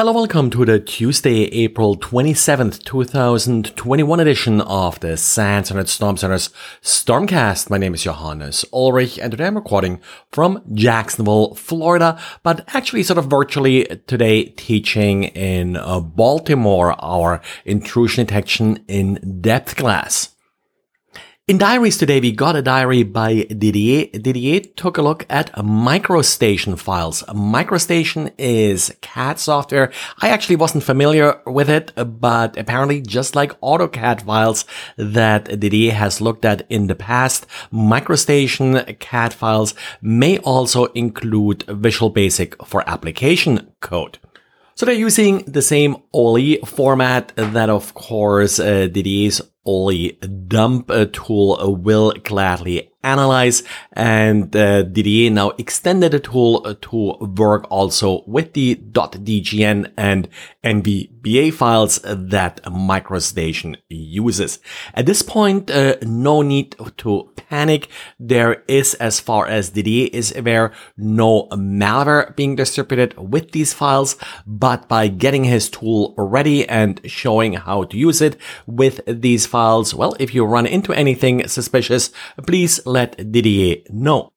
Hello, welcome to the Tuesday, April 27th, 2021 edition of the Internet Storm Center's Stormcast. My name is Johannes Ulrich and today I'm recording from Jacksonville, Florida, but actually sort of virtually today teaching in uh, Baltimore, our intrusion detection in depth class. In diaries today, we got a diary by Didier. Didier took a look at MicroStation files. MicroStation is CAD software. I actually wasn't familiar with it, but apparently just like AutoCAD files that Didier has looked at in the past, MicroStation CAD files may also include Visual Basic for application code. So they're using the same OLE format that, of course, uh, Didier's OLE dump uh, tool will gladly analyze and uh, Didier now extended the tool uh, to work also with the .dgn and MVBA files that MicroStation uses. At this point, uh, no need to panic. There is, as far as Didier is aware, no malware being distributed with these files, but by getting his tool ready and showing how to use it with these files, well, if you run into anything suspicious, please let Didier know.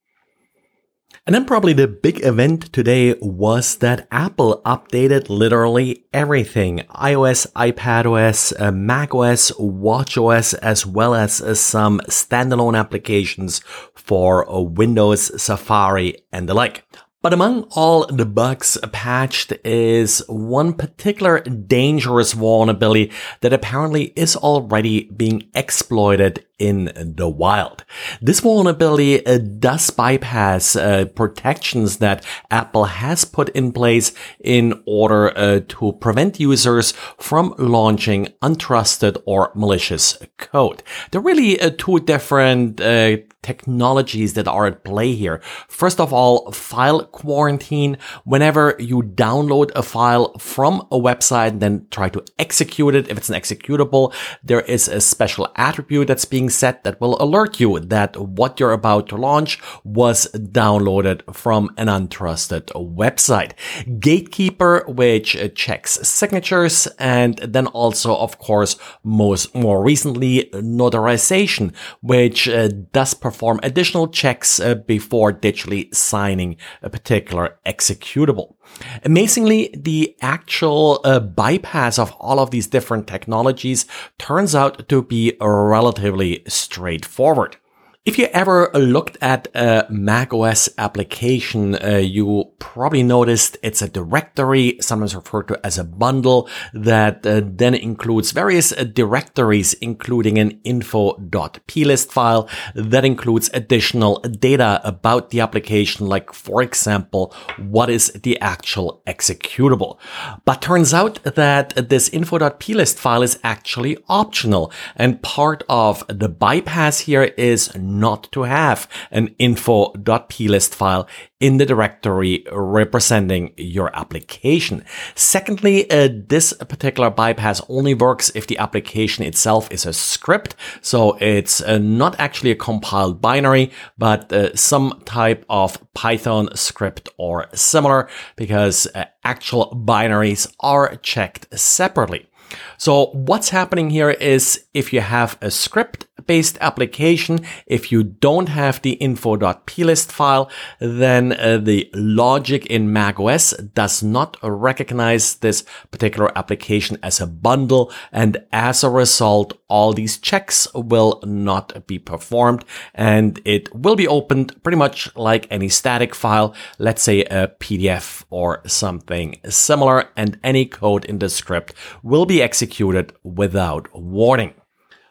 And then probably the big event today was that Apple updated literally everything. iOS, iPadOS, uh, macOS, watchOS, as well as uh, some standalone applications for uh, Windows, Safari, and the like. But among all the bugs patched is one particular dangerous vulnerability that apparently is already being exploited in the wild. This vulnerability uh, does bypass uh, protections that Apple has put in place in order uh, to prevent users from launching untrusted or malicious code. There are really uh, two different uh, technologies that are at play here. First of all, file quarantine. Whenever you download a file from a website, and then try to execute it. If it's an executable, there is a special attribute that's being set that will alert you that what you're about to launch was downloaded from an untrusted website. Gatekeeper, which checks signatures and then also, of course, most more recently, notarization, which uh, does perform additional checks uh, before digitally signing a particular executable. Amazingly, the actual uh, bypass of all of these different technologies turns out to be relatively straightforward. If you ever looked at a macOS application, uh, you probably noticed it's a directory, sometimes referred to as a bundle, that uh, then includes various uh, directories, including an info.plist file that includes additional data about the application, like, for example, what is the actual executable. But turns out that this info.plist file is actually optional, and part of the bypass here is not to have an info.plist file in the directory representing your application. Secondly, uh, this particular bypass only works if the application itself is a script. So it's uh, not actually a compiled binary, but uh, some type of Python script or similar because uh, actual binaries are checked separately. So what's happening here is if you have a script based application, if you don't have the info.plist file, then uh, the logic in macOS does not recognize this particular application as a bundle. And as a result, all these checks will not be performed and it will be opened pretty much like any static file, let's say a PDF or something similar. And any code in the script will be executed without warning.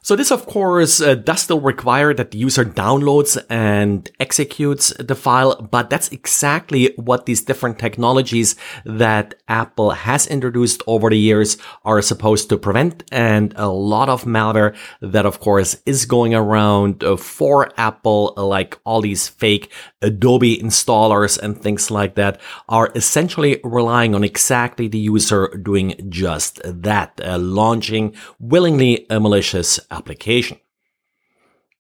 So this, of course, uh, does still require that the user downloads and executes the file, but that's exactly what these different technologies that Apple has introduced over the years are supposed to prevent. And a lot of malware that, of course, is going around uh, for Apple, like all these fake Adobe installers and things like that, are essentially relying on exactly the user doing just that, uh, launching willingly a malicious application.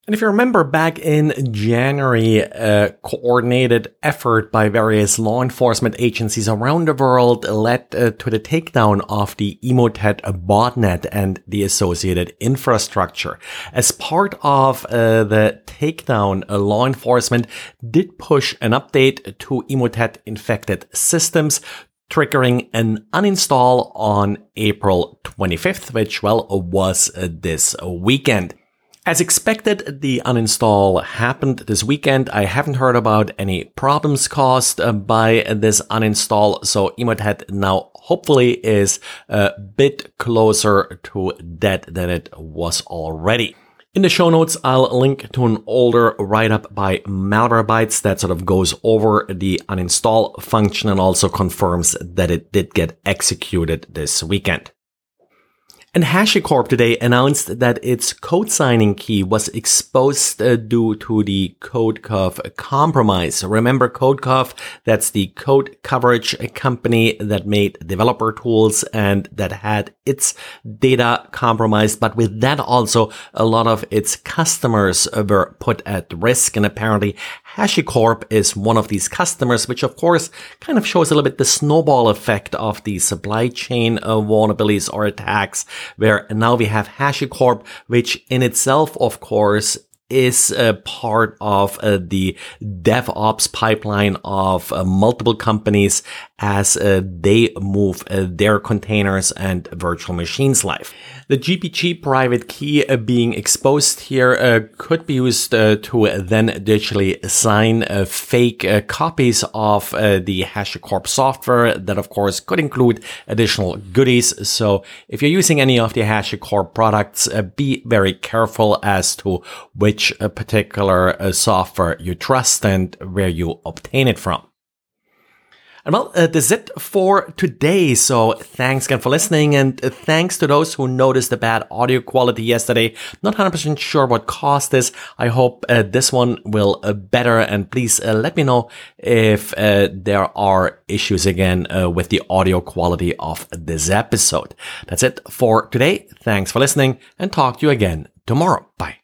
And if you remember back in January, a coordinated effort by various law enforcement agencies around the world led uh, to the takedown of the Emotet botnet and the associated infrastructure. As part of uh, the takedown, uh, law enforcement did push an update to Emotet infected systems triggering an uninstall on April 25th, which, well, was uh, this weekend. As expected, the uninstall happened this weekend. I haven't heard about any problems caused uh, by this uninstall, so Emotet now hopefully is a bit closer to dead than it was already. In the show notes, I'll link to an older write-up by Malwarebytes that sort of goes over the uninstall function and also confirms that it did get executed this weekend. And HashiCorp today announced that its code signing key was exposed uh, due to the CodeCov compromise. Remember CodeCov? That's the code coverage company that made developer tools and that had its data compromised. But with that also, a lot of its customers were put at risk. And apparently HashiCorp is one of these customers, which of course kind of shows a little bit the snowball effect of the supply chain uh, vulnerabilities or attacks where now we have HashiCorp, which in itself, of course, is a part of uh, the DevOps pipeline of uh, multiple companies as uh, they move uh, their containers and virtual machines live. The GPG private key uh, being exposed here uh, could be used uh, to then digitally sign uh, fake uh, copies of uh, the HashiCorp software that of course could include additional goodies. So if you're using any of the HashiCorp products, be very careful as to which particular software you trust and where you obtain it from. And well, uh, that's it for today. So thanks again for listening and uh, thanks to those who noticed the bad audio quality yesterday. Not 100% sure what caused this. I hope uh, this one will uh, better and please uh, let me know if uh, there are issues again with the audio quality of this episode. That's it for today. Thanks for listening and talk to you again tomorrow. Bye.